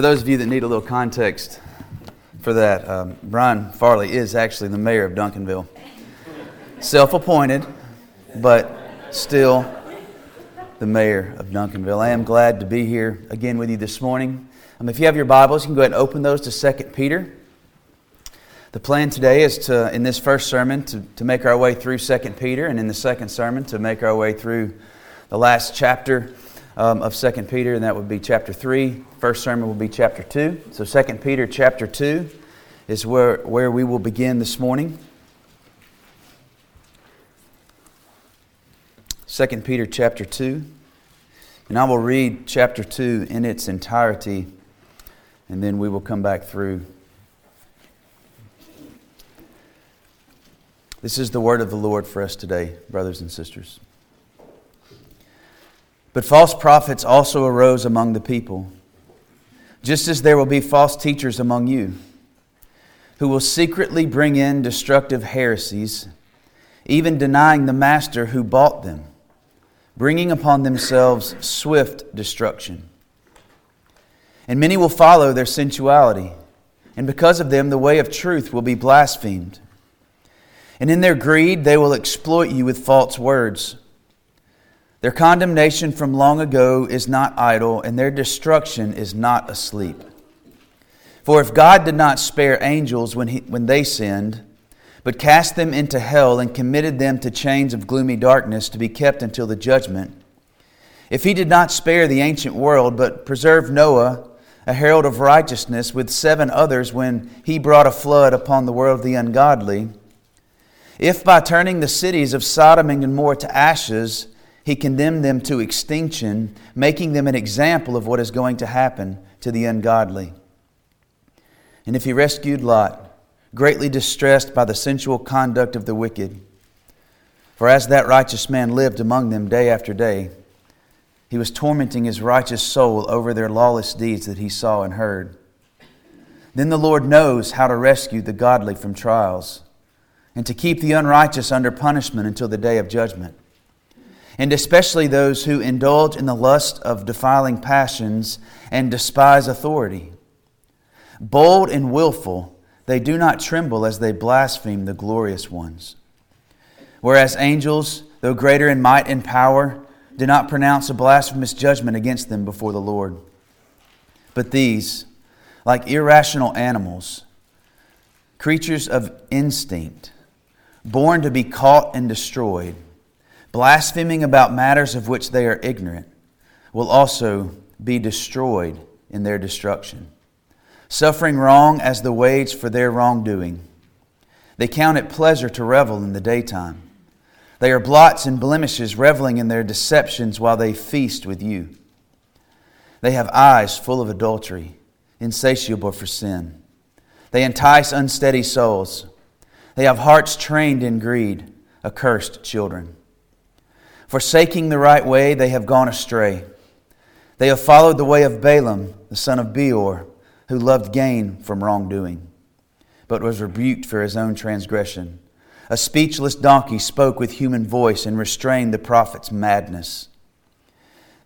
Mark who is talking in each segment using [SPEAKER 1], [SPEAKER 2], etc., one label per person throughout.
[SPEAKER 1] for those of you that need a little context for that, um, Brian Farley is actually the mayor of Duncanville. Self appointed, but still the mayor of Duncanville. I am glad to be here again with you this morning. Um, if you have your Bibles, you can go ahead and open those to 2 Peter. The plan today is to, in this first sermon, to, to make our way through 2 Peter, and in the second sermon, to make our way through the last chapter um, of 2 Peter, and that would be chapter 3. First sermon will be chapter 2. So 2 Peter chapter 2 is where, where we will begin this morning. 2 Peter chapter 2. And I will read chapter 2 in its entirety, and then we will come back through This is the word of the Lord for us today, brothers and sisters. But false prophets also arose among the people, just as there will be false teachers among you, who will secretly bring in destructive heresies, even denying the master who bought them, bringing upon themselves swift destruction. And many will follow their sensuality, and because of them, the way of truth will be blasphemed. And in their greed, they will exploit you with false words. Their condemnation from long ago is not idle, and their destruction is not asleep. For if God did not spare angels when, he, when they sinned, but cast them into hell and committed them to chains of gloomy darkness to be kept until the judgment, if he did not spare the ancient world, but preserved Noah, a herald of righteousness, with seven others when he brought a flood upon the world of the ungodly, if by turning the cities of Sodom and Gomorrah to ashes, he condemned them to extinction, making them an example of what is going to happen to the ungodly. And if he rescued Lot, greatly distressed by the sensual conduct of the wicked, for as that righteous man lived among them day after day, he was tormenting his righteous soul over their lawless deeds that he saw and heard. Then the Lord knows how to rescue the godly from trials and to keep the unrighteous under punishment until the day of judgment. And especially those who indulge in the lust of defiling passions and despise authority. Bold and willful, they do not tremble as they blaspheme the glorious ones. Whereas angels, though greater in might and power, do not pronounce a blasphemous judgment against them before the Lord. But these, like irrational animals, creatures of instinct, born to be caught and destroyed, blaspheming about matters of which they are ignorant, will also be destroyed in their destruction, suffering wrong as the wage for their wrongdoing. They count it pleasure to revel in the daytime. They are blots and blemishes, reveling in their deceptions while they feast with you. They have eyes full of adultery, insatiable for sin. They entice unsteady souls. They have hearts trained in greed, accursed children. Forsaking the right way, they have gone astray. They have followed the way of Balaam, the son of Beor, who loved gain from wrongdoing, but was rebuked for his own transgression. A speechless donkey spoke with human voice and restrained the prophet's madness.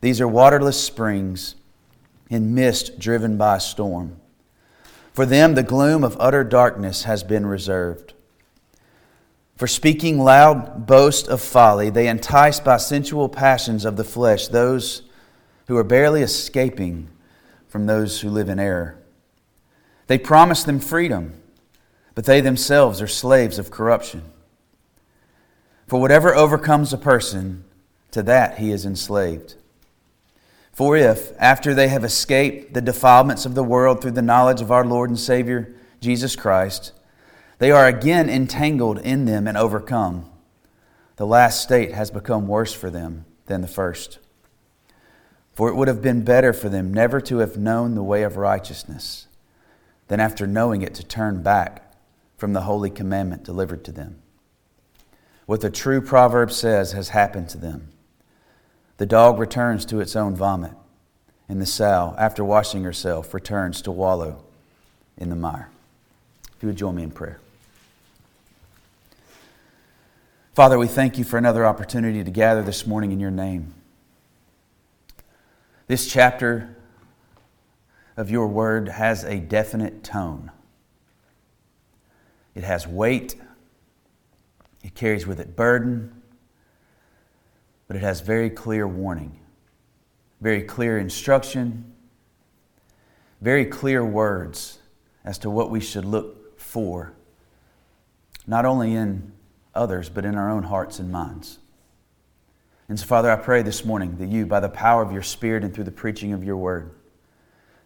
[SPEAKER 1] These are waterless springs in mist driven by a storm. For them, the gloom of utter darkness has been reserved. For speaking loud boast of folly, they entice by sensual passions of the flesh those who are barely escaping from those who live in error. They promise them freedom, but they themselves are slaves of corruption. For whatever overcomes a person, to that he is enslaved. For if, after they have escaped the defilements of the world through the knowledge of our Lord and Savior Jesus Christ, they are again entangled in them and overcome. The last state has become worse for them than the first. For it would have been better for them never to have known the way of righteousness than after knowing it to turn back from the holy commandment delivered to them. What the true proverb says has happened to them. The dog returns to its own vomit, and the sow, after washing herself, returns to wallow in the mire. If you would join me in prayer. Father, we thank you for another opportunity to gather this morning in your name. This chapter of your word has a definite tone. It has weight, it carries with it burden, but it has very clear warning, very clear instruction, very clear words as to what we should look for, not only in others, but in our own hearts and minds. And so, Father, I pray this morning that you, by the power of your Spirit and through the preaching of your word,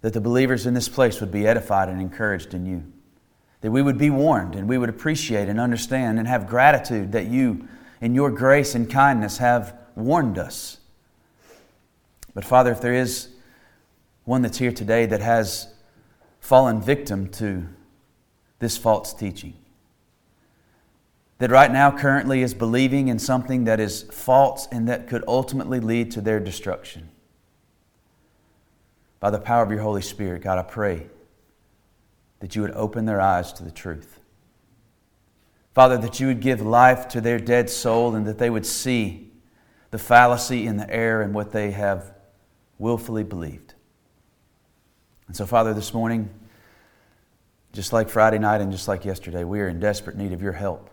[SPEAKER 1] that the believers in this place would be edified and encouraged in you. That we would be warned and we would appreciate and understand and have gratitude that you, in your grace and kindness, have warned us. But, Father, if there is one that's here today that has fallen victim to this false teaching, that right now currently is believing in something that is false and that could ultimately lead to their destruction. By the power of your Holy Spirit, God, I pray that you would open their eyes to the truth. Father, that you would give life to their dead soul and that they would see the fallacy in the air and what they have willfully believed. And so, Father, this morning, just like Friday night and just like yesterday, we are in desperate need of your help.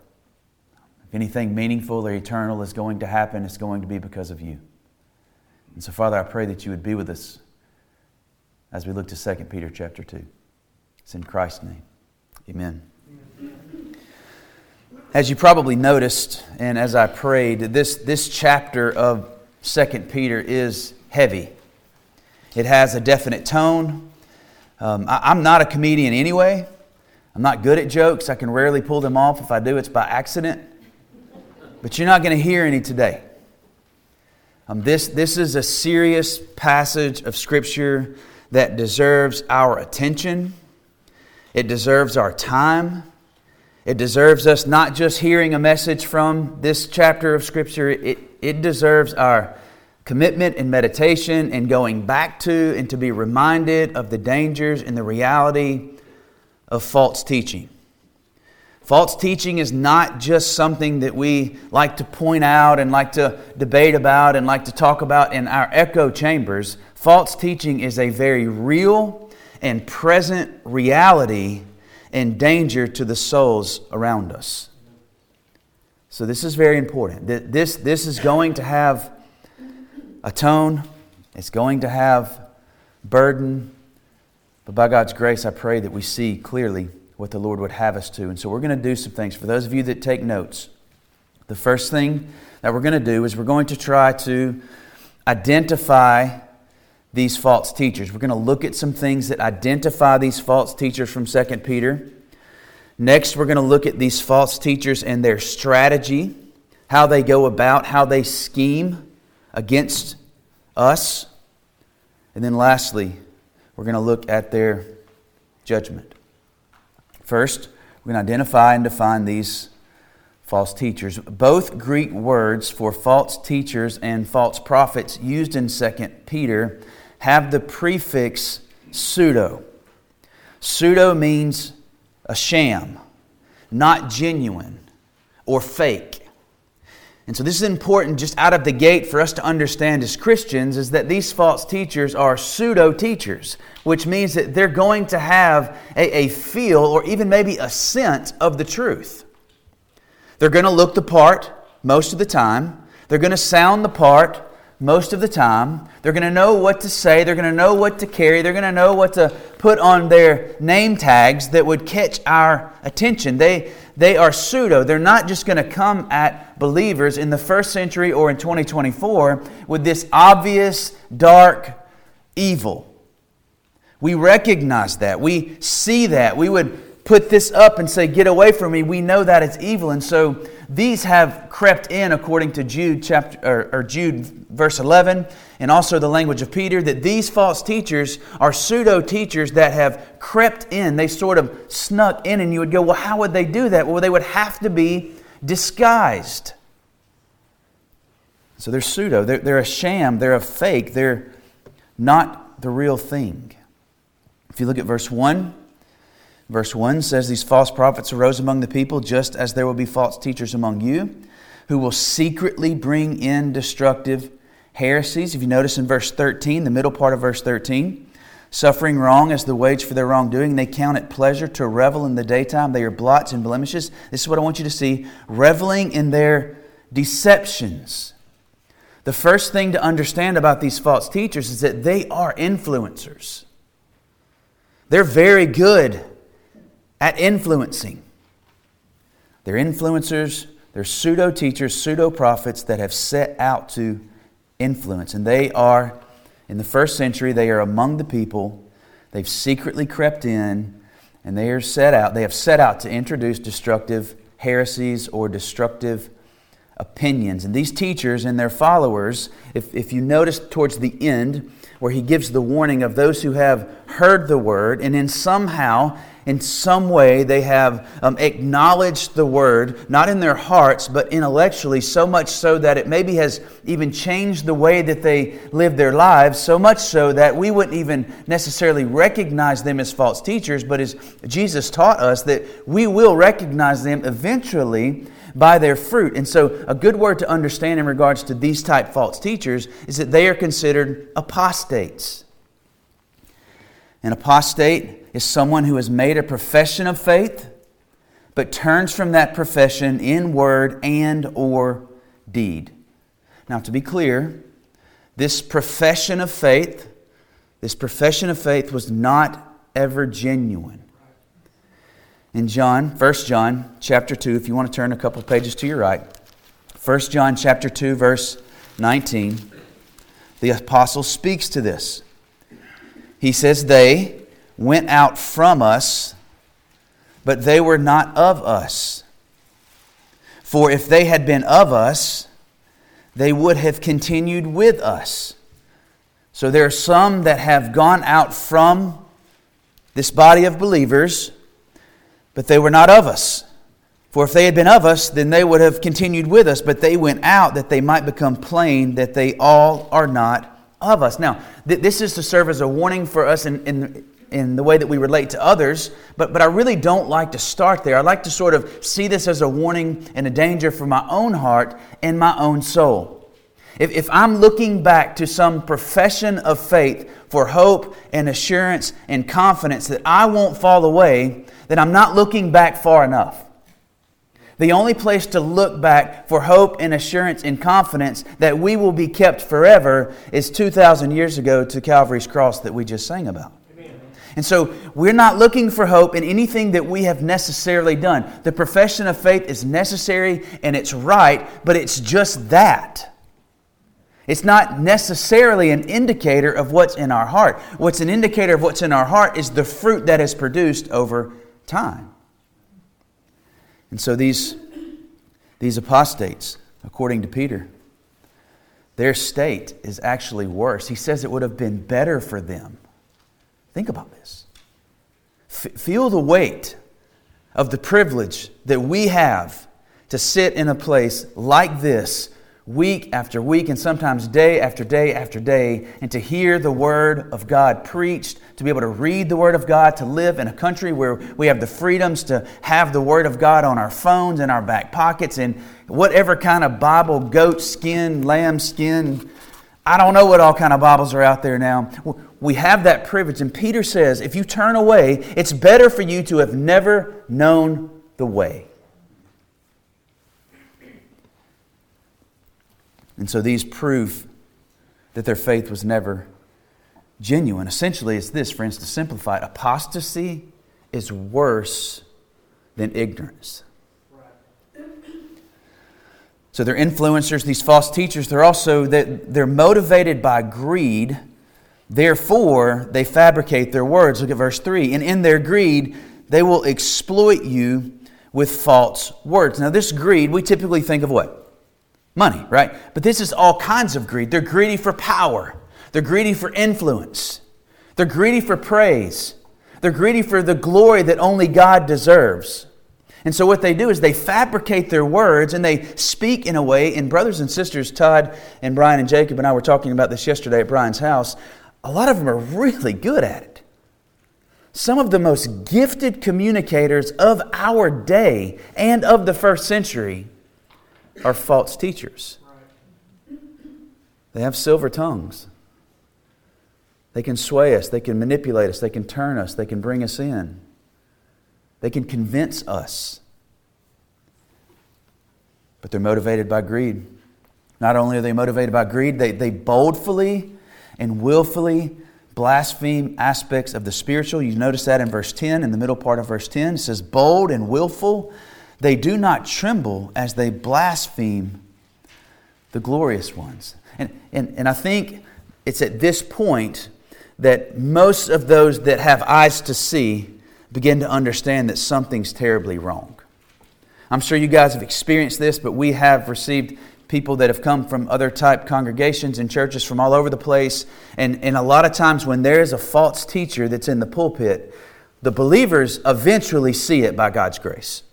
[SPEAKER 1] Anything meaningful or eternal is going to happen, it's going to be because of you. And so, Father, I pray that you would be with us as we look to 2 Peter chapter 2. It's in Christ's name. Amen. As you probably noticed, and as I prayed, this, this chapter of 2 Peter is heavy. It has a definite tone. Um, I, I'm not a comedian anyway. I'm not good at jokes. I can rarely pull them off. If I do, it's by accident. But you're not going to hear any today. Um, this, this is a serious passage of Scripture that deserves our attention, it deserves our time. It deserves us not just hearing a message from this chapter of Scripture, it, it deserves our commitment and meditation and going back to and to be reminded of the dangers and the reality of false teaching. False teaching is not just something that we like to point out and like to debate about and like to talk about in our echo chambers. False teaching is a very real and present reality and danger to the souls around us. So, this is very important. This, this is going to have a tone, it's going to have burden, but by God's grace, I pray that we see clearly what the Lord would have us to. And so, we're going to do some things. For those of you that take notes, the first thing that we're going to do is we're going to try to identify these false teachers. We're going to look at some things that identify these false teachers from 2 Peter. Next, we're going to look at these false teachers and their strategy, how they go about, how they scheme against us. And then lastly, we're going to look at their judgment. First, going to identify and define these false teachers. Both Greek words for false teachers and false prophets used in 2 Peter have the prefix pseudo. Pseudo means a sham, not genuine or fake. And so this is important just out of the gate for us to understand as Christians is that these false teachers are pseudo teachers, which means that they're going to have a, a feel or even maybe a sense of the truth. They're going to look the part most of the time. They're going to sound the part most of the time. They're going to know what to say. They're going to know what to carry. They're going to know what to put on their name tags that would catch our attention. They, they are pseudo. They're not just going to come at believers in the first century or in 2024 with this obvious, dark evil. We recognize that. We see that. We would put this up and say, Get away from me. We know that it's evil. And so these have crept in according to Jude chapter or, or, Jude verse 11 and also the language of Peter that these false teachers are pseudo teachers that have crept in. They sort of snuck in and you would go well how would they do that? Well they would have to be disguised. So they're pseudo. They're, they're a sham. They're a fake. They're not the real thing. If you look at verse 1 Verse 1 says, These false prophets arose among the people, just as there will be false teachers among you, who will secretly bring in destructive heresies. If you notice in verse 13, the middle part of verse 13, suffering wrong as the wage for their wrongdoing. They count it pleasure to revel in the daytime. They are blots and blemishes. This is what I want you to see reveling in their deceptions. The first thing to understand about these false teachers is that they are influencers. They're very good at influencing. They're influencers, they're pseudo teachers, pseudo prophets that have set out to influence. And they are, in the first century, they are among the people. They've secretly crept in, and they are set out, they have set out to introduce destructive heresies or destructive opinions. And these teachers and their followers, if, if you notice towards the end, where he gives the warning of those who have heard the word and in somehow in some way they have um, acknowledged the word, not in their hearts, but intellectually, so much so that it maybe has even changed the way that they live their lives, so much so that we wouldn't even necessarily recognize them as false teachers, but as Jesus taught us, that we will recognize them eventually by their fruit. And so, a good word to understand in regards to these type false teachers is that they are considered apostates. An apostate is someone who has made a profession of faith but turns from that profession in word and or deed. Now to be clear, this profession of faith, this profession of faith was not ever genuine in John, 1 John chapter 2, if you want to turn a couple pages to your right. 1 John chapter 2 verse 19. The apostle speaks to this. He says they went out from us, but they were not of us. For if they had been of us, they would have continued with us. So there are some that have gone out from this body of believers but they were not of us. For if they had been of us, then they would have continued with us, but they went out that they might become plain that they all are not of us. Now, th- this is to serve as a warning for us in, in, in the way that we relate to others, but, but I really don't like to start there. I like to sort of see this as a warning and a danger for my own heart and my own soul. If, if I'm looking back to some profession of faith for hope and assurance and confidence that I won't fall away, that I'm not looking back far enough. The only place to look back for hope and assurance and confidence that we will be kept forever is 2,000 years ago to Calvary's cross that we just sang about. And so we're not looking for hope in anything that we have necessarily done. The profession of faith is necessary and it's right, but it's just that. It's not necessarily an indicator of what's in our heart. What's an indicator of what's in our heart is the fruit that is produced over time. And so these, these apostates, according to Peter, their state is actually worse. He says it would have been better for them. Think about this. F- feel the weight of the privilege that we have to sit in a place like this week after week and sometimes day after day after day, and to hear the Word of God preached, to be able to read the Word of God, to live in a country where we have the freedoms to have the Word of God on our phones, in our back pockets, and whatever kind of Bible, goat skin, lamb skin, I don't know what all kind of Bibles are out there now. We have that privilege. And Peter says, if you turn away, it's better for you to have never known the way. And so these prove that their faith was never genuine. Essentially, it's this, friends, to simplify it apostasy is worse than ignorance. So they're influencers, these false teachers, they're also they're motivated by greed. Therefore, they fabricate their words. Look at verse 3. And in their greed, they will exploit you with false words. Now, this greed, we typically think of what? money, right? But this is all kinds of greed. They're greedy for power, they're greedy for influence, they're greedy for praise, they're greedy for the glory that only God deserves. And so, what they do is they fabricate their words and they speak in a way. And, brothers and sisters, Todd and Brian and Jacob and I were talking about this yesterday at Brian's house. A lot of them are really good at it. Some of the most gifted communicators of our day and of the first century are false teachers. They have silver tongues. They can sway us, they can manipulate us, they can turn us, they can bring us in, they can convince us. But they're motivated by greed. Not only are they motivated by greed, they, they boldly and willfully blaspheme aspects of the spiritual. You notice that in verse 10, in the middle part of verse 10. It says, Bold and willful, they do not tremble as they blaspheme the glorious ones. And, and, and I think it's at this point that most of those that have eyes to see begin to understand that something's terribly wrong. I'm sure you guys have experienced this, but we have received people that have come from other type congregations and churches from all over the place. And, and a lot of times when there is a false teacher that's in the pulpit, the believers eventually see it by God's grace.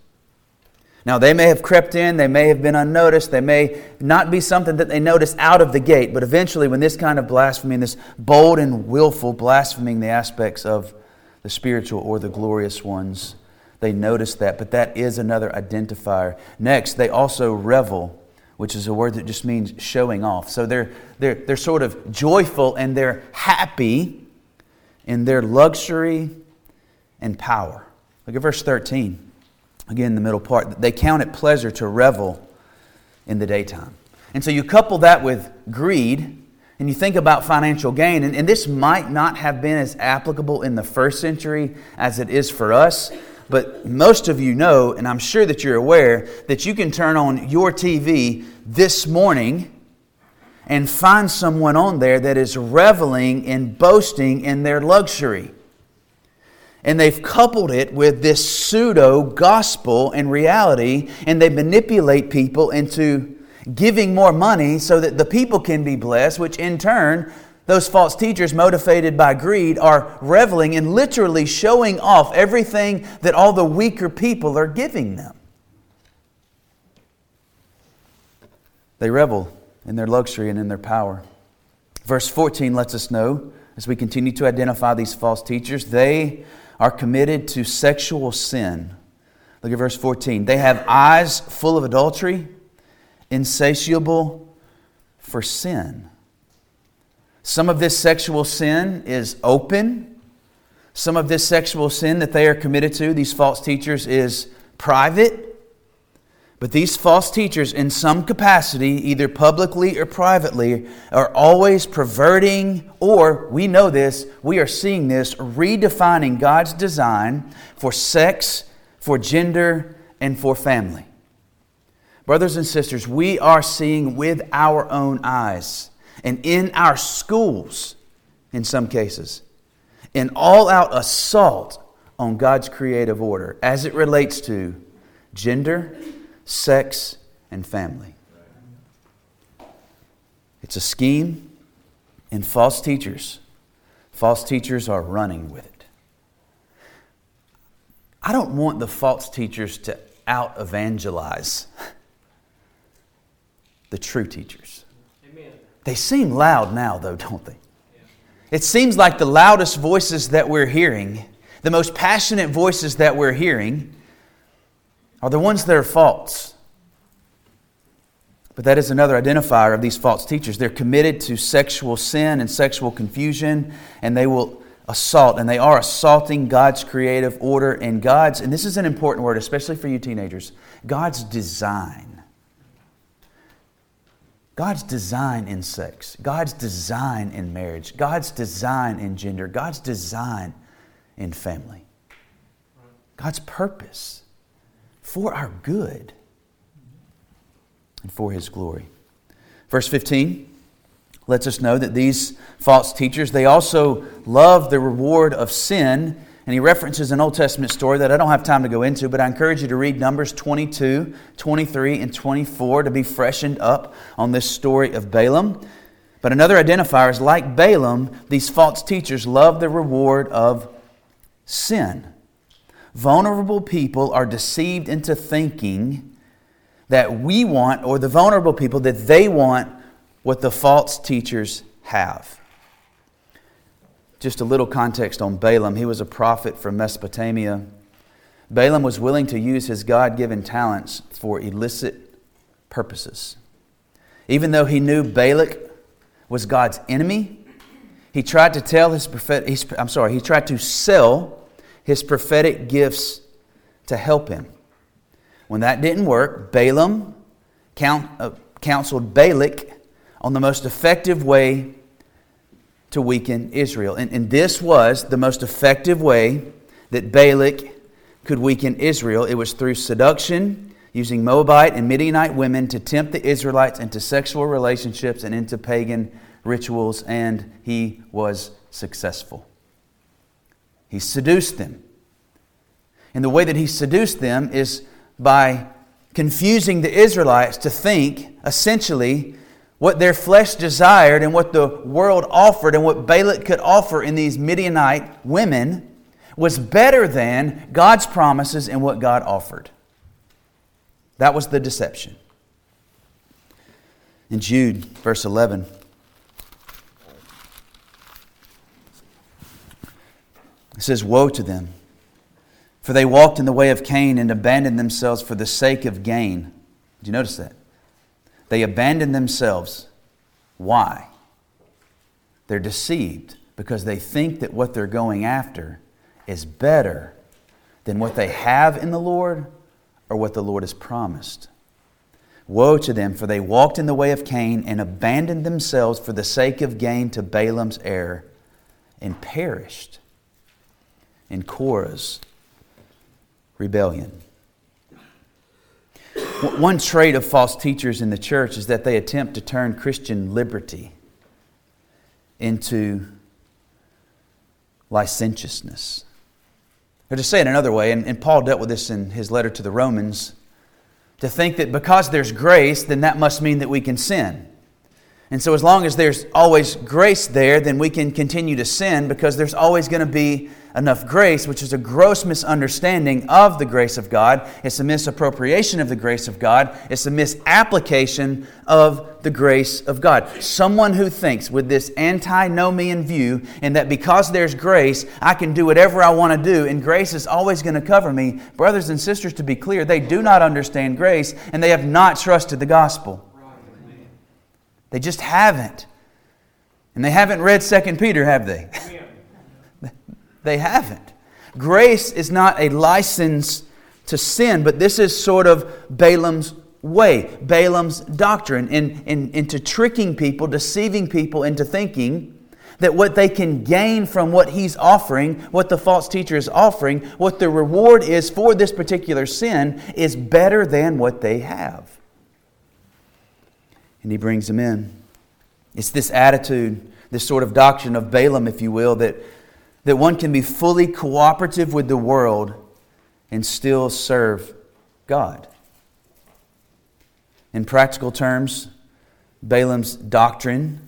[SPEAKER 1] Now, they may have crept in, they may have been unnoticed, they may not be something that they notice out of the gate, but eventually, when this kind of blasphemy, and this bold and willful blaspheming the aspects of the spiritual or the glorious ones, they notice that. But that is another identifier. Next, they also revel which is a word that just means showing off. So they're, they're, they're sort of joyful and they're happy in their luxury and power. Look at verse 13. Again, the middle part. They count it pleasure to revel in the daytime. And so you couple that with greed, and you think about financial gain, and, and this might not have been as applicable in the first century as it is for us. But most of you know, and I'm sure that you're aware, that you can turn on your TV this morning and find someone on there that is reveling and boasting in their luxury. And they've coupled it with this pseudo gospel and reality, and they manipulate people into giving more money so that the people can be blessed, which in turn those false teachers, motivated by greed, are reveling and literally showing off everything that all the weaker people are giving them. They revel in their luxury and in their power. Verse 14 lets us know, as we continue to identify these false teachers, they are committed to sexual sin. Look at verse 14. They have eyes full of adultery, insatiable for sin. Some of this sexual sin is open. Some of this sexual sin that they are committed to, these false teachers, is private. But these false teachers, in some capacity, either publicly or privately, are always perverting, or we know this, we are seeing this, redefining God's design for sex, for gender, and for family. Brothers and sisters, we are seeing with our own eyes and in our schools, in some cases, an all out assault on God's creative order as it relates to gender, sex, and family. It's a scheme, and false teachers, false teachers are running with it. I don't want the false teachers to out evangelize the true teachers. They seem loud now, though, don't they? It seems like the loudest voices that we're hearing, the most passionate voices that we're hearing, are the ones that are false. But that is another identifier of these false teachers. They're committed to sexual sin and sexual confusion, and they will assault, and they are assaulting God's creative order and God's, and this is an important word, especially for you teenagers, God's design. God's design in sex, God's design in marriage, God's design in gender, God's design in family, God's purpose for our good and for His glory. Verse 15 lets us know that these false teachers, they also love the reward of sin and he references an Old Testament story that I don't have time to go into, but I encourage you to read Numbers 22, 23, and 24 to be freshened up on this story of Balaam. But another identifier is like Balaam, these false teachers love the reward of sin. Vulnerable people are deceived into thinking that we want, or the vulnerable people, that they want what the false teachers have. Just a little context on Balaam. He was a prophet from Mesopotamia. Balaam was willing to use his God given talents for illicit purposes. Even though he knew Balak was God's enemy, he tried to tell his prophetic, I'm sorry, he tried to sell his prophetic gifts to help him. When that didn't work, Balaam uh, counseled Balak on the most effective way to weaken Israel. And, and this was the most effective way that Balak could weaken Israel. It was through seduction, using Moabite and Midianite women to tempt the Israelites into sexual relationships and into pagan rituals, and he was successful. He seduced them. And the way that he seduced them is by confusing the Israelites to think, essentially, what their flesh desired and what the world offered and what Balak could offer in these Midianite women was better than God's promises and what God offered. That was the deception. In Jude, verse 11, it says, Woe to them, for they walked in the way of Cain and abandoned themselves for the sake of gain. Did you notice that? They abandon themselves. Why? They're deceived because they think that what they're going after is better than what they have in the Lord or what the Lord has promised. Woe to them, for they walked in the way of Cain and abandoned themselves for the sake of gain to Balaam's error and perished in Korah's rebellion. One trait of false teachers in the church is that they attempt to turn Christian liberty into licentiousness. Or to say it another way, and, and Paul dealt with this in his letter to the Romans, to think that because there's grace, then that must mean that we can sin. And so, as long as there's always grace there, then we can continue to sin because there's always going to be enough grace, which is a gross misunderstanding of the grace of God. It's a misappropriation of the grace of God. It's a misapplication of the grace of God. Someone who thinks with this antinomian view, and that because there's grace, I can do whatever I want to do, and grace is always going to cover me. Brothers and sisters, to be clear, they do not understand grace, and they have not trusted the gospel. They just haven't. And they haven't read 2 Peter, have they? They haven't. Grace is not a license to sin, but this is sort of Balaam's way, Balaam's doctrine, in, in, into tricking people, deceiving people into thinking that what they can gain from what he's offering, what the false teacher is offering, what the reward is for this particular sin, is better than what they have. And he brings them in. It's this attitude, this sort of doctrine of Balaam, if you will, that that one can be fully cooperative with the world and still serve God. In practical terms, Balaam's doctrine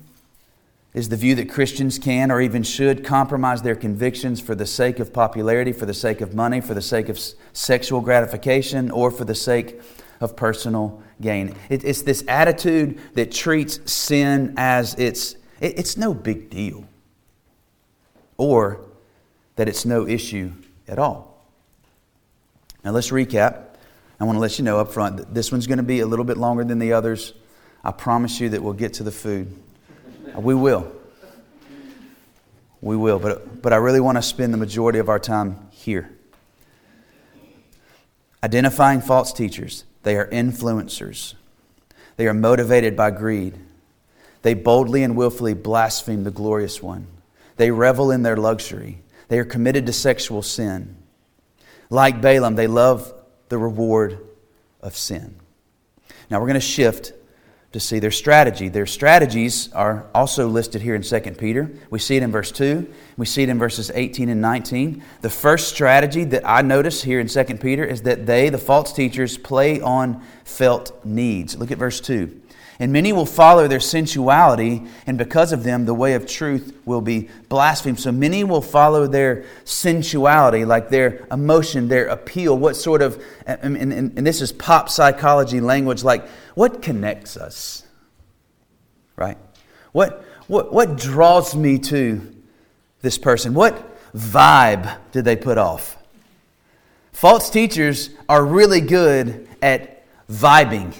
[SPEAKER 1] is the view that Christians can or even should compromise their convictions for the sake of popularity, for the sake of money, for the sake of sexual gratification, or for the sake of personal gain. it's this attitude that treats sin as it's, it's no big deal or that it's no issue at all. Now let's recap. I want to let you know up front that this one's going to be a little bit longer than the others. I promise you that we'll get to the food. Uh, we will. We will, but, but I really want to spend the majority of our time here. Identifying false teachers. They are influencers. They are motivated by greed. They boldly and willfully blaspheme the glorious one. They revel in their luxury. They are committed to sexual sin. Like Balaam, they love the reward of sin. Now we're going to shift to see their strategy. Their strategies are also listed here in 2 Peter. We see it in verse 2, we see it in verses 18 and 19. The first strategy that I notice here in 2 Peter is that they, the false teachers, play on felt needs. Look at verse 2. And many will follow their sensuality, and because of them, the way of truth will be blasphemed. So many will follow their sensuality, like their emotion, their appeal. What sort of, and, and, and this is pop psychology language, like what connects us? Right? What, what, what draws me to this person? What vibe did they put off? False teachers are really good at vibing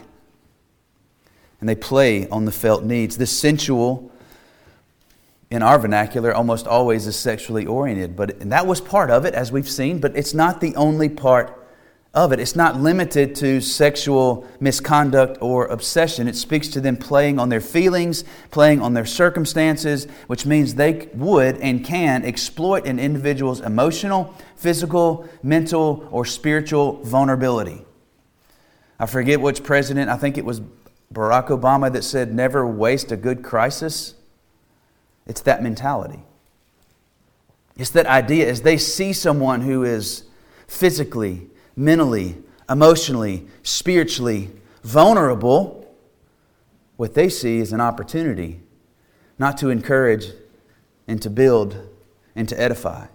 [SPEAKER 1] and they play on the felt needs. This sensual in our vernacular, almost always is sexually oriented. But and that was part of it, as we've seen, but it's not the only part of it. It's not limited to sexual misconduct or obsession. It speaks to them playing on their feelings, playing on their circumstances, which means they would and can exploit an individual's emotional, physical, mental, or spiritual vulnerability. I forget which president, I think it was Barack Obama, that said, never waste a good crisis. It's that mentality. It's that idea as they see someone who is physically, mentally, emotionally, spiritually vulnerable, what they see is an opportunity not to encourage and to build and to edify,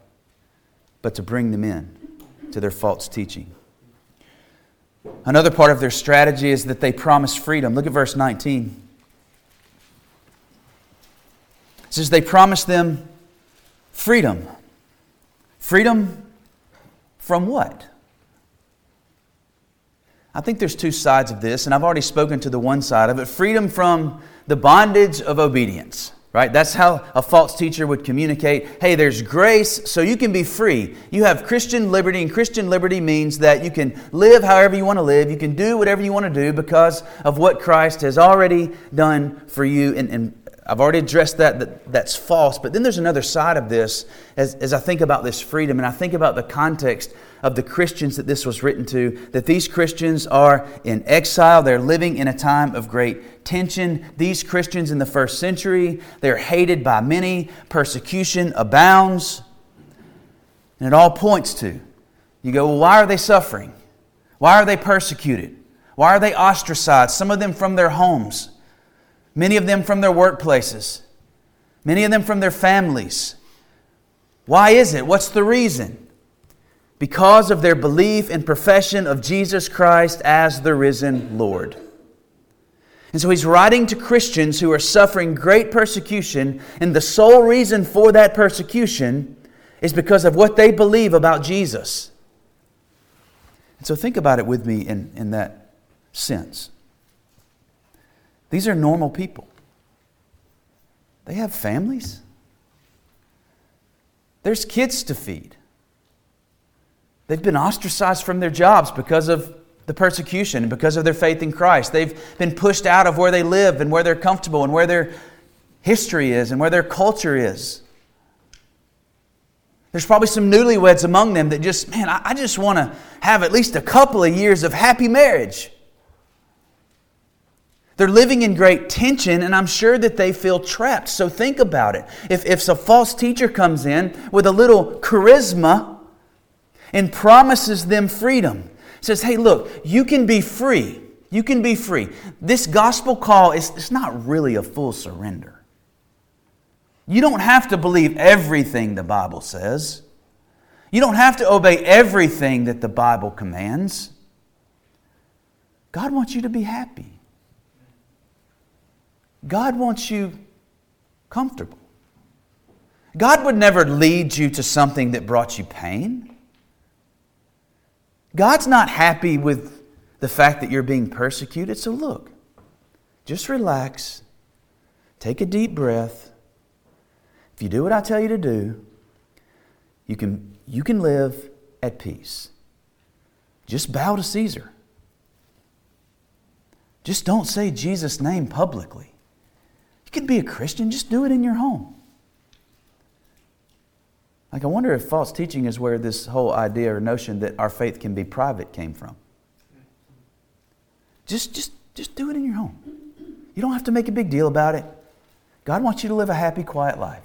[SPEAKER 1] but to bring them in to their false teaching. Another part of their strategy is that they promise freedom. Look at verse 19. It says they promise them freedom. Freedom from what? I think there's two sides of this, and I've already spoken to the one side of it freedom from the bondage of obedience, right? That's how a false teacher would communicate hey, there's grace, so you can be free. You have Christian liberty, and Christian liberty means that you can live however you want to live, you can do whatever you want to do because of what Christ has already done for you. And, and I've already addressed that, that, that's false, but then there's another side of this as, as I think about this freedom and I think about the context of the Christians that this was written to, that these Christians are in exile. They're living in a time of great tension. These Christians in the first century, they're hated by many, persecution abounds. And it all points to you go, well, why are they suffering? Why are they persecuted? Why are they ostracized? Some of them from their homes, many of them from their workplaces, many of them from their families. Why is it? What's the reason? Because of their belief and profession of Jesus Christ as the risen Lord. And so he's writing to Christians who are suffering great persecution, and the sole reason for that persecution is because of what they believe about Jesus. And so think about it with me in, in that sense. These are normal people, they have families, there's kids to feed. They've been ostracized from their jobs because of the persecution, because of their faith in Christ. They've been pushed out of where they live and where they're comfortable and where their history is and where their culture is. There's probably some newlyweds among them that just, man, I, just want to have at least a couple of years of happy marriage. They're living in great tension, and I'm sure that they feel trapped. So think about it. If, if a false teacher comes in with a little charisma, and promises them freedom. Says, hey, look, you can be free. You can be free. This gospel call is it's not really a full surrender. You don't have to believe everything the Bible says. You don't have to obey everything that the Bible commands. God wants you to be happy. God wants you comfortable. God would never lead you to something that brought you pain. God's not happy with the fact that you're being persecuted. So look, just relax, take a deep breath. If you do what I tell you to do, you can, you can live at peace. Just bow to Caesar. Just don't say Jesus' name publicly. You can be a Christian, just do it in your home. Like, I wonder if false teaching is where this whole idea or notion that our faith can be private came from. Just, just, just do it in your home. You don't have to make a big deal about it. God wants you to live a happy, quiet life.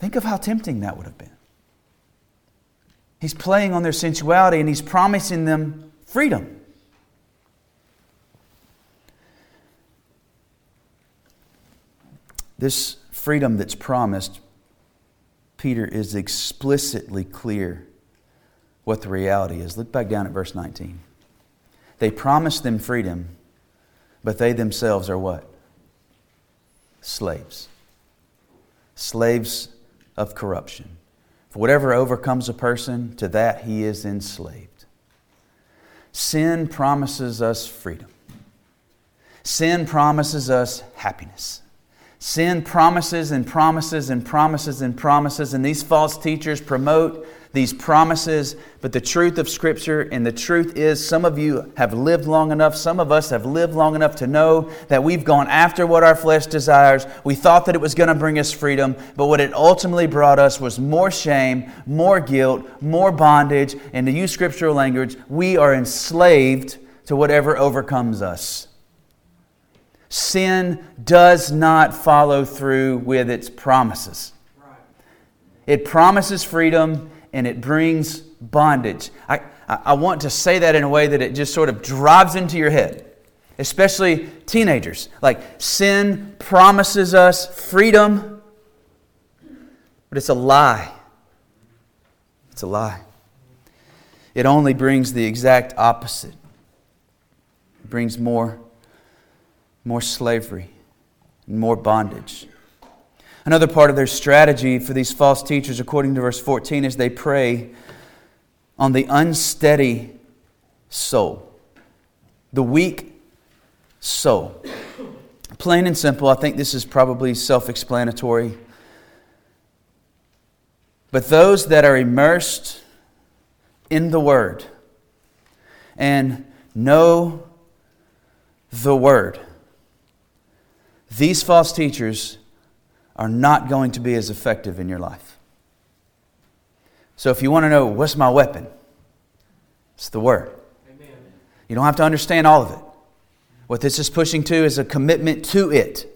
[SPEAKER 1] Think of how tempting that would have been. He's playing on their sensuality and he's promising them freedom. This freedom that's promised Peter is explicitly clear what the reality is. Look back down at verse 19. They promised them freedom, but they themselves are what? Slaves. Slaves of corruption. For whatever overcomes a person, to that he is enslaved. Sin promises us freedom. Sin promises us happiness. Sin promises and promises and promises and promises, and these false teachers promote these promises. But the truth of Scripture, and the truth is, some of you have lived long enough, some of us have lived long enough to know that we've gone after what our flesh desires. We thought that it was going to bring us freedom, but what it ultimately brought us was more shame, more guilt, more bondage. And to use scriptural language, we are enslaved to whatever overcomes us. Sin does not follow through with its promises. It promises freedom and it brings bondage. I, I want to say that in a way that it just sort of drives into your head, especially teenagers. Like, sin promises us freedom, but it's a lie. It's a lie. It only brings the exact opposite. It brings more more slavery, and more bondage. Another part of their strategy for these false teachers, according to verse 14, is they prey on the unsteady soul, the weak soul. Plain and simple, I think this is probably self explanatory. But those that are immersed in the Word and know the Word these false teachers are not going to be as effective in your life. So if you want to know what's my weapon, it's the Word. Amen. You don't have to understand all of it. What this is pushing to is a commitment to it.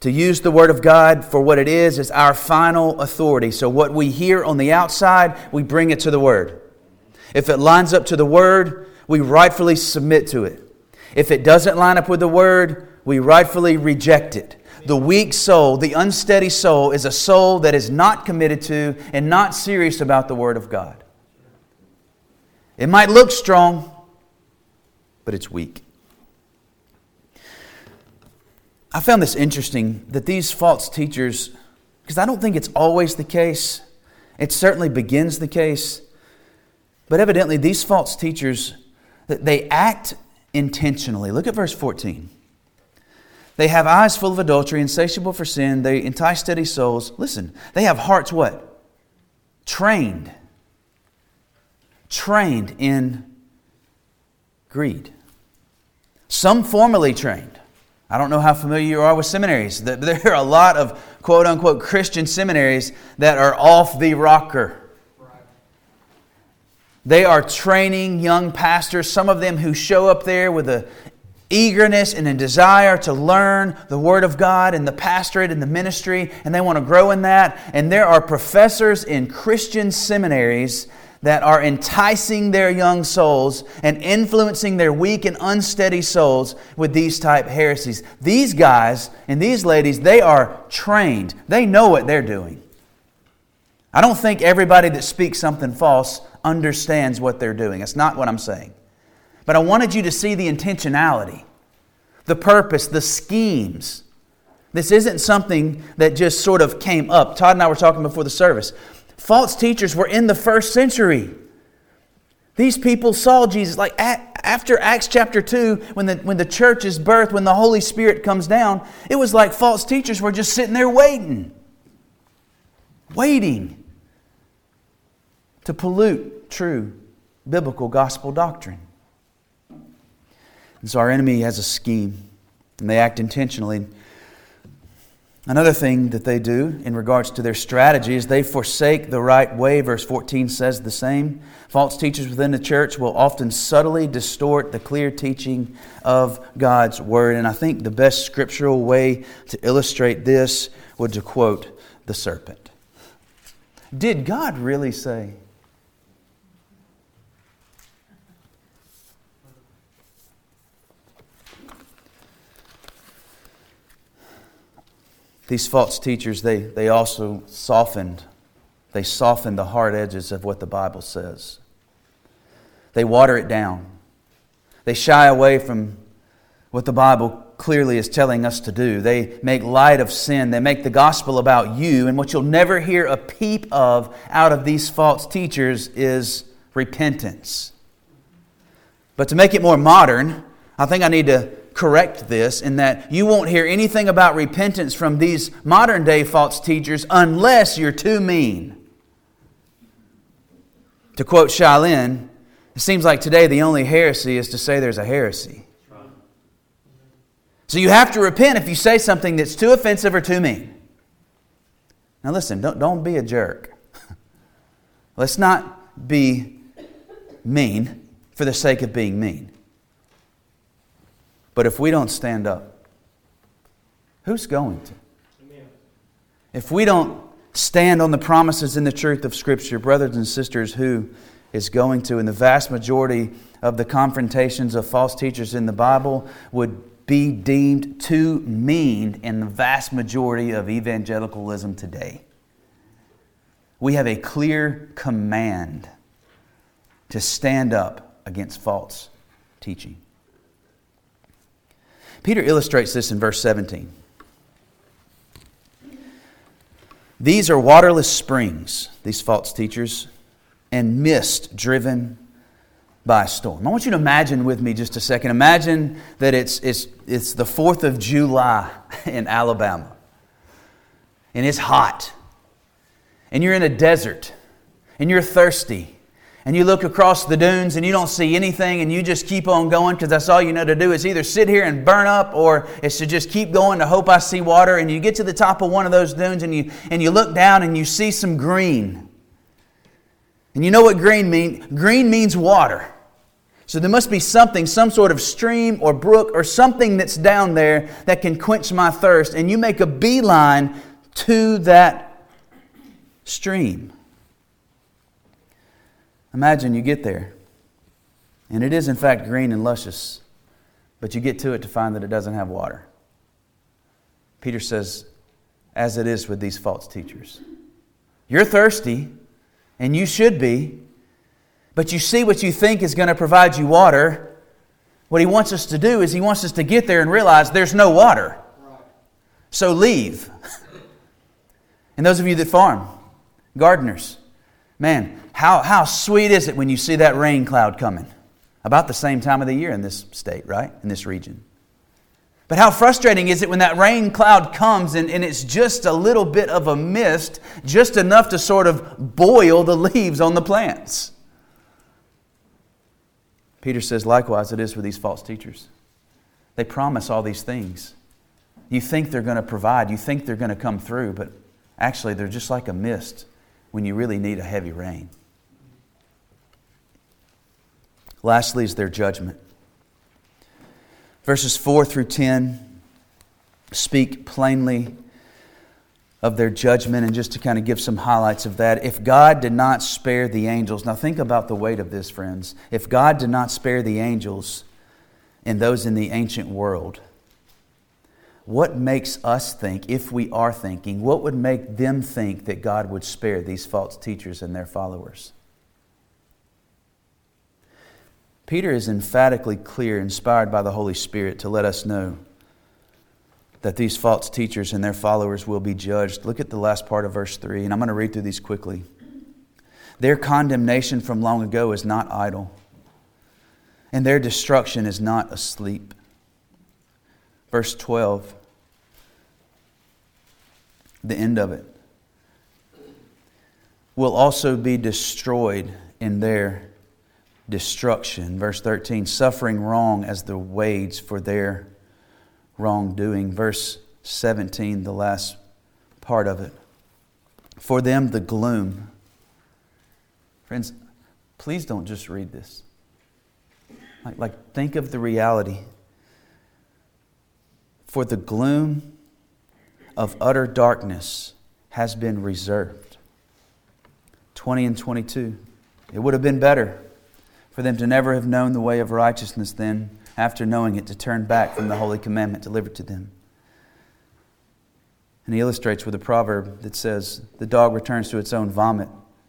[SPEAKER 1] To use the Word of God for what it is, is our final authority. So what we hear on the outside, we bring it to the Word. If it lines up to the Word, we rightfully submit to it. If it doesn't line up with the Word, we rightfully reject it. The weak soul, the unsteady soul, is a soul that is not committed to and not serious about the Word of God. It might look strong, but it's weak. I found this interesting that these false teachers, because I don't think it's always the case, it certainly begins the case, but evidently these false teachers, they act intentionally. Look at verse 14. They have eyes full of adultery, insatiable for sin. They entice steady souls. Listen, they have hearts what? Trained. Trained in greed. Some formally trained. I don't know how familiar you are with seminaries. There are a lot of quote unquote Christian seminaries that are off the rocker. They are training young pastors, some of them who show up there with a eagerness and a desire to learn the Word of God and the pastorate and the ministry, and they want to grow in that. And there are professors in Christian seminaries that are enticing their young souls and influencing their weak and unsteady souls with these type heresies. These guys and these ladies, they are trained. They know what they're doing. I don't think everybody that speaks something false understands what they're doing. That's not what I'm saying. But I wanted you to see the intentionality, the purpose, the schemes. This isn't something that just sort of came up. Todd and I were talking before the service. False teachers were in the first century. These people saw Jesus. Like after Acts chapter 2, when the, when the church is birthed, when the Holy Spirit comes down, it was like false teachers were just sitting there waiting. Waiting to pollute true biblical gospel doctrine. And so our enemy has a scheme, and they act intentionally. Another thing that they do in regards to their strategy is they forsake the right way. Verse 14 says the same. False teachers within the church will often subtly distort the clear teaching of God's word. And I think the best scriptural way to illustrate this would to quote the serpent. Did God really say? These false teachers, they, they also softened, they softened the hard edges of what the Bible says. They water it down. They shy away from what the Bible clearly is telling us to do. They make light of sin. They make the gospel about you. And what you'll never hear a peep of out of these false teachers is repentance. But to make it more modern, I think I need to correct this in that you won't hear anything about repentance from these modern day false teachers unless you're too mean. To quote Shaolin, it seems like today the only heresy is to say there's a heresy. So you have to repent if you say something that's too offensive or too mean. Now, listen, don't, don't be a jerk. Let's not be mean for the sake of being mean. But if we don't stand up, who's going to? If we don't stand on the promises and the truth of Scripture, brothers and sisters, who is going to? And the vast majority of the confrontations of false teachers in the Bible would be deemed too mean in the vast majority of evangelicalism today. We have a clear command to stand up against false teaching. Peter illustrates this in verse 17. These are waterless springs, these false teachers, and mist driven by a storm. I want you to imagine with me just a second. Imagine that it's, it's, it's the 4th of July in Alabama, and it's hot, and you're in a desert, and you're thirsty and you look across the dunes and you don't see anything and you just keep on going because that's all you know to do is either sit here and burn up or it's to just keep going to hope I see water and you get to the top of one of those dunes and you and you look down and you see some green. And you know what green means? Green means water. So there must be something, some sort of stream or brook or something that's down there that can quench my thirst. And you make a beeline to that stream. Imagine you get there, and it is in fact green and luscious, but you get to it to find that it doesn't have water. Peter says, as it is with these false teachers. You're thirsty, and you should be, but you see what you think is going to provide you water. What he wants us to do is he wants us to get there and realize there's no water. So leave. and those of you that farm, gardeners, man, how, how sweet is it when you see that rain cloud coming? About the same time of the year in this state, right? In this region. But how frustrating is it when that rain cloud comes and, and it's just a little bit of a mist, just enough to sort of boil the leaves on the plants? Peter says, likewise, it is for these false teachers. They promise all these things. You think they're going to provide, you think they're going to come through, but actually they're just like a mist when you really need a heavy rain. Lastly, is their judgment. Verses 4 through 10 speak plainly of their judgment, and just to kind of give some highlights of that. If God did not spare the angels, now think about the weight of this, friends. If God did not spare the angels and those in the ancient world, what makes us think, if we are thinking, what would make them think that God would spare these false teachers and their followers? Peter is emphatically clear, inspired by the Holy Spirit, to let us know that these false teachers and their followers will be judged. Look at the last part of verse 3, and I'm going to read through these quickly. Their condemnation from long ago is not idle, and their destruction is not asleep. Verse 12, the end of it, will also be destroyed in their destruction. Verse 13, suffering wrong as the wage for their wrongdoing. Verse 17, the last part of it. For them, the gloom. Friends, please don't just read this. Like, like think of the reality. For the gloom of utter darkness has been reserved. 20 and 22. It would have been better for them to never have known the way of righteousness, then, after knowing it, to turn back from the holy commandment delivered to them. And he illustrates with a proverb that says, The dog returns to its own vomit,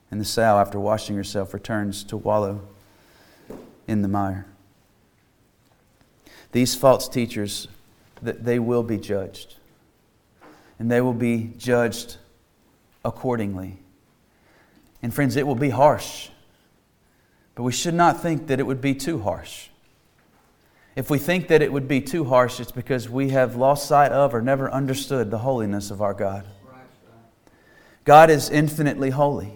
[SPEAKER 1] and the sow, after washing herself, returns to wallow in the mire. These false teachers, they will be judged. And they will be judged accordingly. And friends, it will be harsh. But we should not think that it would be too harsh. If we think that it would be too harsh, it's because we have lost sight of or never understood the holiness of our God. God is infinitely holy.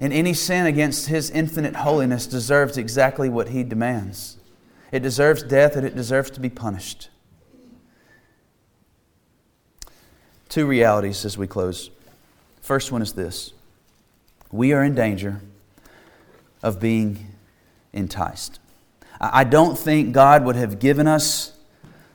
[SPEAKER 1] And any sin against his infinite holiness deserves exactly what he demands it deserves death and it deserves to be punished. Two realities as we close. First one is this we are in danger of being enticed. I don't think God would have given us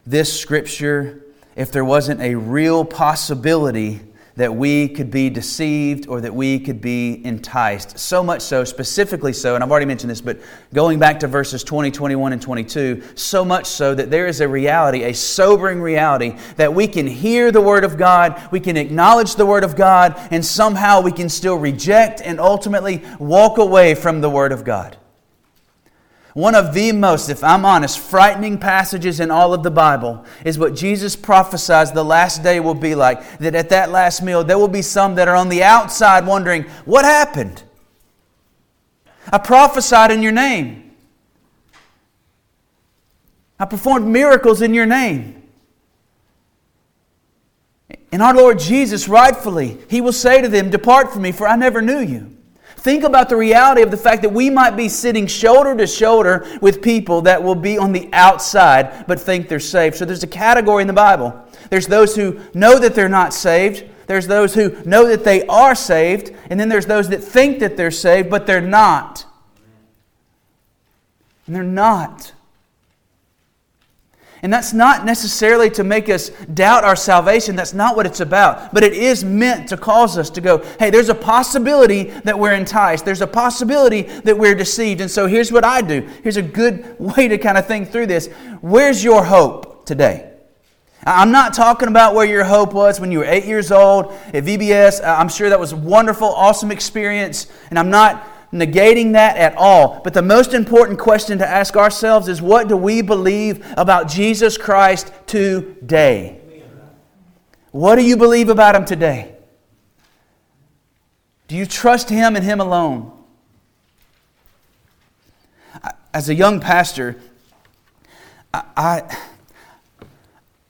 [SPEAKER 1] this scripture if there wasn't a real possibility that we could be deceived or that we could be enticed. So much so, specifically so, and I've already mentioned this, but going back to verses 20, 21, and 22, so much so that there is a reality, a sobering reality, that we can hear the Word of God, we can acknowledge the Word of God, and somehow we can still reject and ultimately walk away from the Word of God. One of the most, if I'm honest, frightening passages in all of the Bible is what Jesus prophesies the last day will be like. That at that last meal, there will be some that are on the outside wondering, What happened? I prophesied in your name, I performed miracles in your name. And our Lord Jesus, rightfully, He will say to them, Depart from me, for I never knew you. Think about the reality of the fact that we might be sitting shoulder to shoulder with people that will be on the outside but think they're saved. So there's a category in the Bible. There's those who know that they're not saved, there's those who know that they are saved, and then there's those that think that they're saved but they're not. And they're not. And that's not necessarily to make us doubt our salvation. That's not what it's about. But it is meant to cause us to go, hey, there's a possibility that we're enticed. There's a possibility that we're deceived. And so here's what I do. Here's a good way to kind of think through this. Where's your hope today? I'm not talking about where your hope was when you were eight years old at VBS. I'm sure that was a wonderful, awesome experience. And I'm not negating that at all. But the most important question to ask ourselves is what do we believe about Jesus Christ today? What do you believe about Him today? Do you trust Him and Him alone? As a young pastor, I,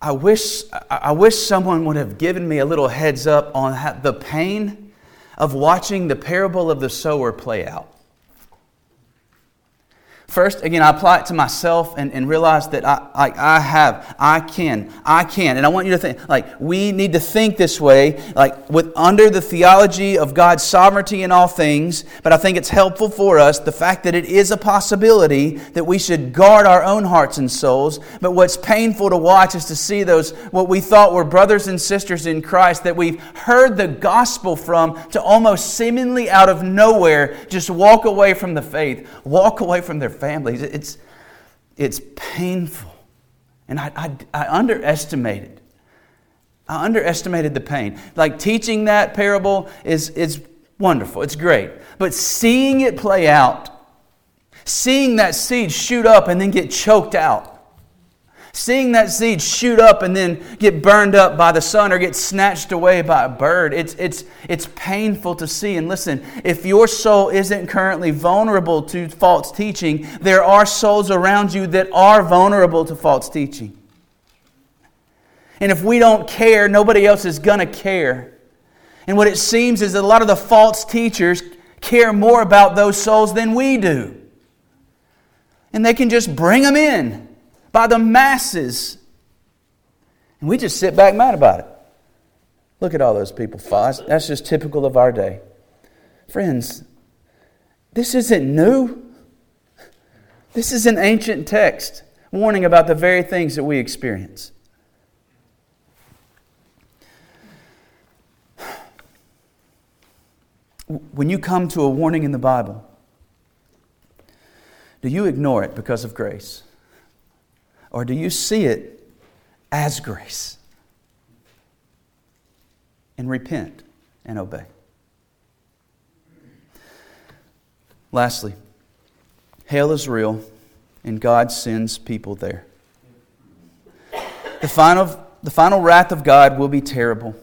[SPEAKER 1] I, wish, I wish someone would have given me a little heads up on the pain of watching the parable of the sower play out. First, again, I apply it to myself and, and realize that I, I, I have, I can, I can. And I want you to think, like, we need to think this way, like, with under the theology of God's sovereignty in all things. But I think it's helpful for us, the fact that it is a possibility that we should guard our own hearts and souls. But what's painful to watch is to see those, what we thought were brothers and sisters in Christ, that we've heard the gospel from, to almost seemingly out of nowhere just walk away from the faith, walk away from their families. It's, it's painful. And I, I, I underestimated. I underestimated the pain. Like teaching that parable is, is wonderful, it's great. But seeing it play out, seeing that seed shoot up and then get choked out, Seeing that seed shoot up and then get burned up by the sun or get snatched away by a bird, it's, it's, it's painful to see. And listen, if your soul isn't currently vulnerable to false teaching, there are souls around you that are vulnerable to false teaching. And if we don't care, nobody else is going to care. And what it seems is that a lot of the false teachers care more about those souls than we do. And they can just bring them in by the masses. And we just sit back mad about it. Look at all those people, Foz. That's just typical of our day. Friends, this isn't new. This is an ancient text warning about the very things that we experience. When you come to a warning in the Bible, do you ignore it because of grace? Or do you see it as grace? And repent and obey. Lastly, hell is real and God sends people there. The final, the final wrath of God will be terrible,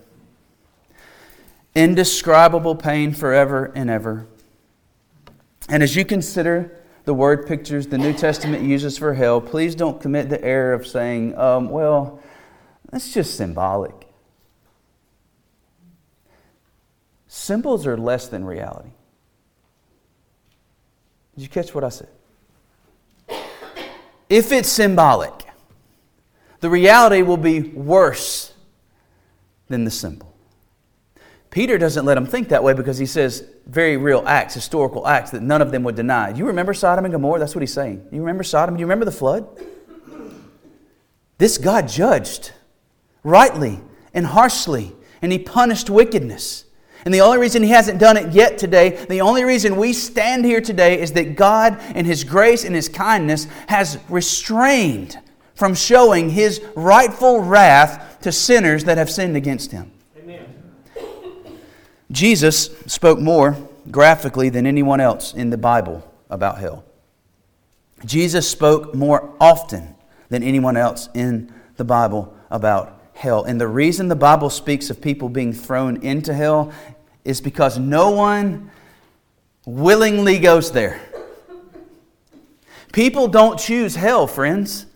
[SPEAKER 1] indescribable pain forever and ever. And as you consider the word pictures the New Testament uses for hell, please don't commit the error of saying, um, well, that's just symbolic. Symbols are less than reality. Did you catch what I said? If it's symbolic, the reality will be worse than the symbol. Peter doesn't let him think that way because he says very real acts, historical acts that none of them would deny. You remember Sodom and Gomorrah? That's what he's saying. You remember Sodom? Do you remember the flood? This God judged rightly and harshly, and he punished wickedness. And the only reason he hasn't done it yet today, the only reason we stand here today is that God, in his grace and his kindness, has restrained from showing his rightful wrath to sinners that have sinned against him. Jesus spoke more graphically than anyone else in the Bible about hell. Jesus spoke more often than anyone else in the Bible about hell. And the reason the Bible speaks of people being thrown into hell is because no one willingly goes there. People don't choose hell, friends.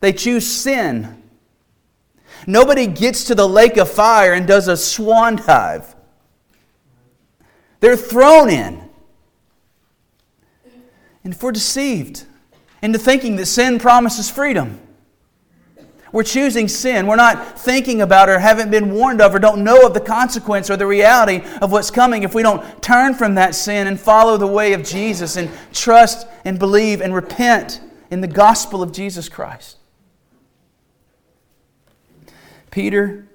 [SPEAKER 1] They choose sin. Nobody gets to the lake of fire and does a swan dive. They're thrown in. And if we're deceived into thinking that sin promises freedom, we're choosing sin. We're not thinking about or haven't been warned of or don't know of the consequence or the reality of what's coming if we don't turn from that sin and follow the way of Jesus and trust and believe and repent in the gospel of Jesus Christ. Peter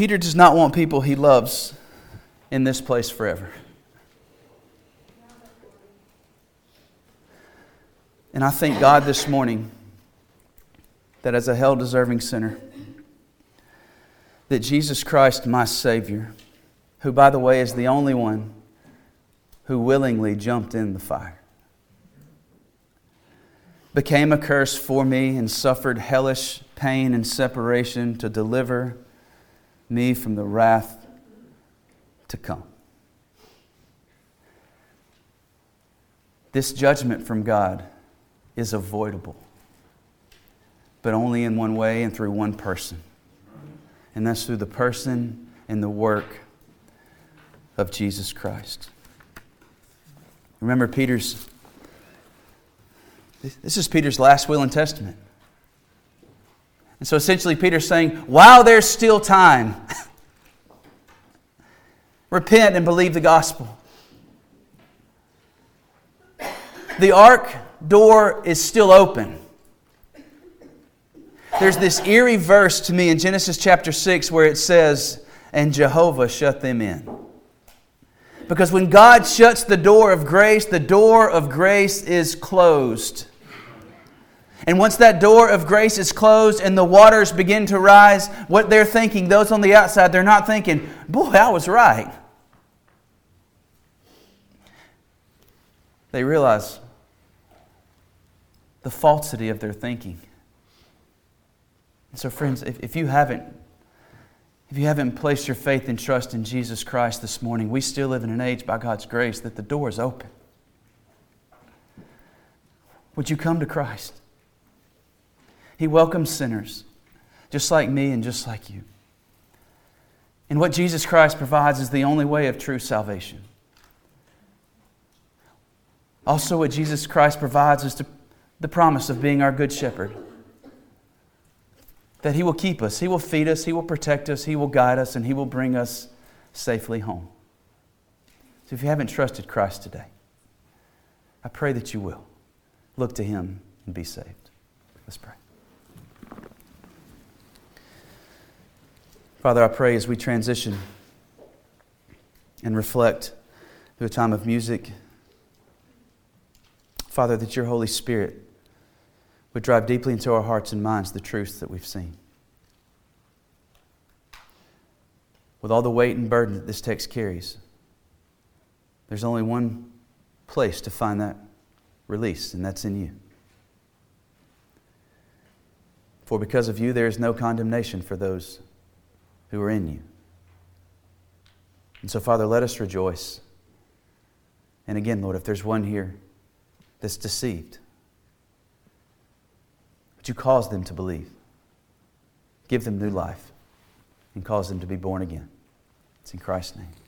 [SPEAKER 1] Peter does not want people he loves in this place forever. And I thank God this morning that as a hell deserving sinner, that Jesus Christ, my Savior, who, by the way, is the only one who willingly jumped in the fire, became a curse for me and suffered hellish pain and separation to deliver me from the wrath to come. This judgment from God is avoidable, but only in one way and through one person. And that's through the person and the work of Jesus Christ. Remember Peter's this is Peter's last will and testament. And so essentially, Peter's saying, while there's still time, repent and believe the gospel. The ark door is still open. There's this eerie verse to me in Genesis chapter 6 where it says, And Jehovah shut them in. Because when God shuts the door of grace, the door of grace is closed. And once that door of grace is closed and the waters begin to rise, what they're thinking, those on the outside, they're not thinking, boy, I was right. They realize the falsity of their thinking. And so, friends, if, if you haven't if you haven't placed your faith and trust in Jesus Christ this morning, we still live in an age by God's grace that the door is open. Would you come to Christ? He welcomes sinners, just like me and just like you. And what Jesus Christ provides is the only way of true salvation. Also, what Jesus Christ provides is the promise of being our good shepherd. That He will keep us, He will feed us, He will protect us, He will guide us, and He will bring us safely home. So, if you haven't trusted Christ today, I pray that you will. Look to Him and be saved. Let's pray. Father, I pray as we transition and reflect through a time of music, Father, that your Holy Spirit would drive deeply into our hearts and minds the truths that we've seen. With all the weight and burden that this text carries, there's only one place to find that release, and that's in you. For because of you, there is no condemnation for those who are in you. And so, Father, let us rejoice. And again, Lord, if there's one here that's deceived, would you cause them to believe? Give them new life and cause them to be born again. It's in Christ's name.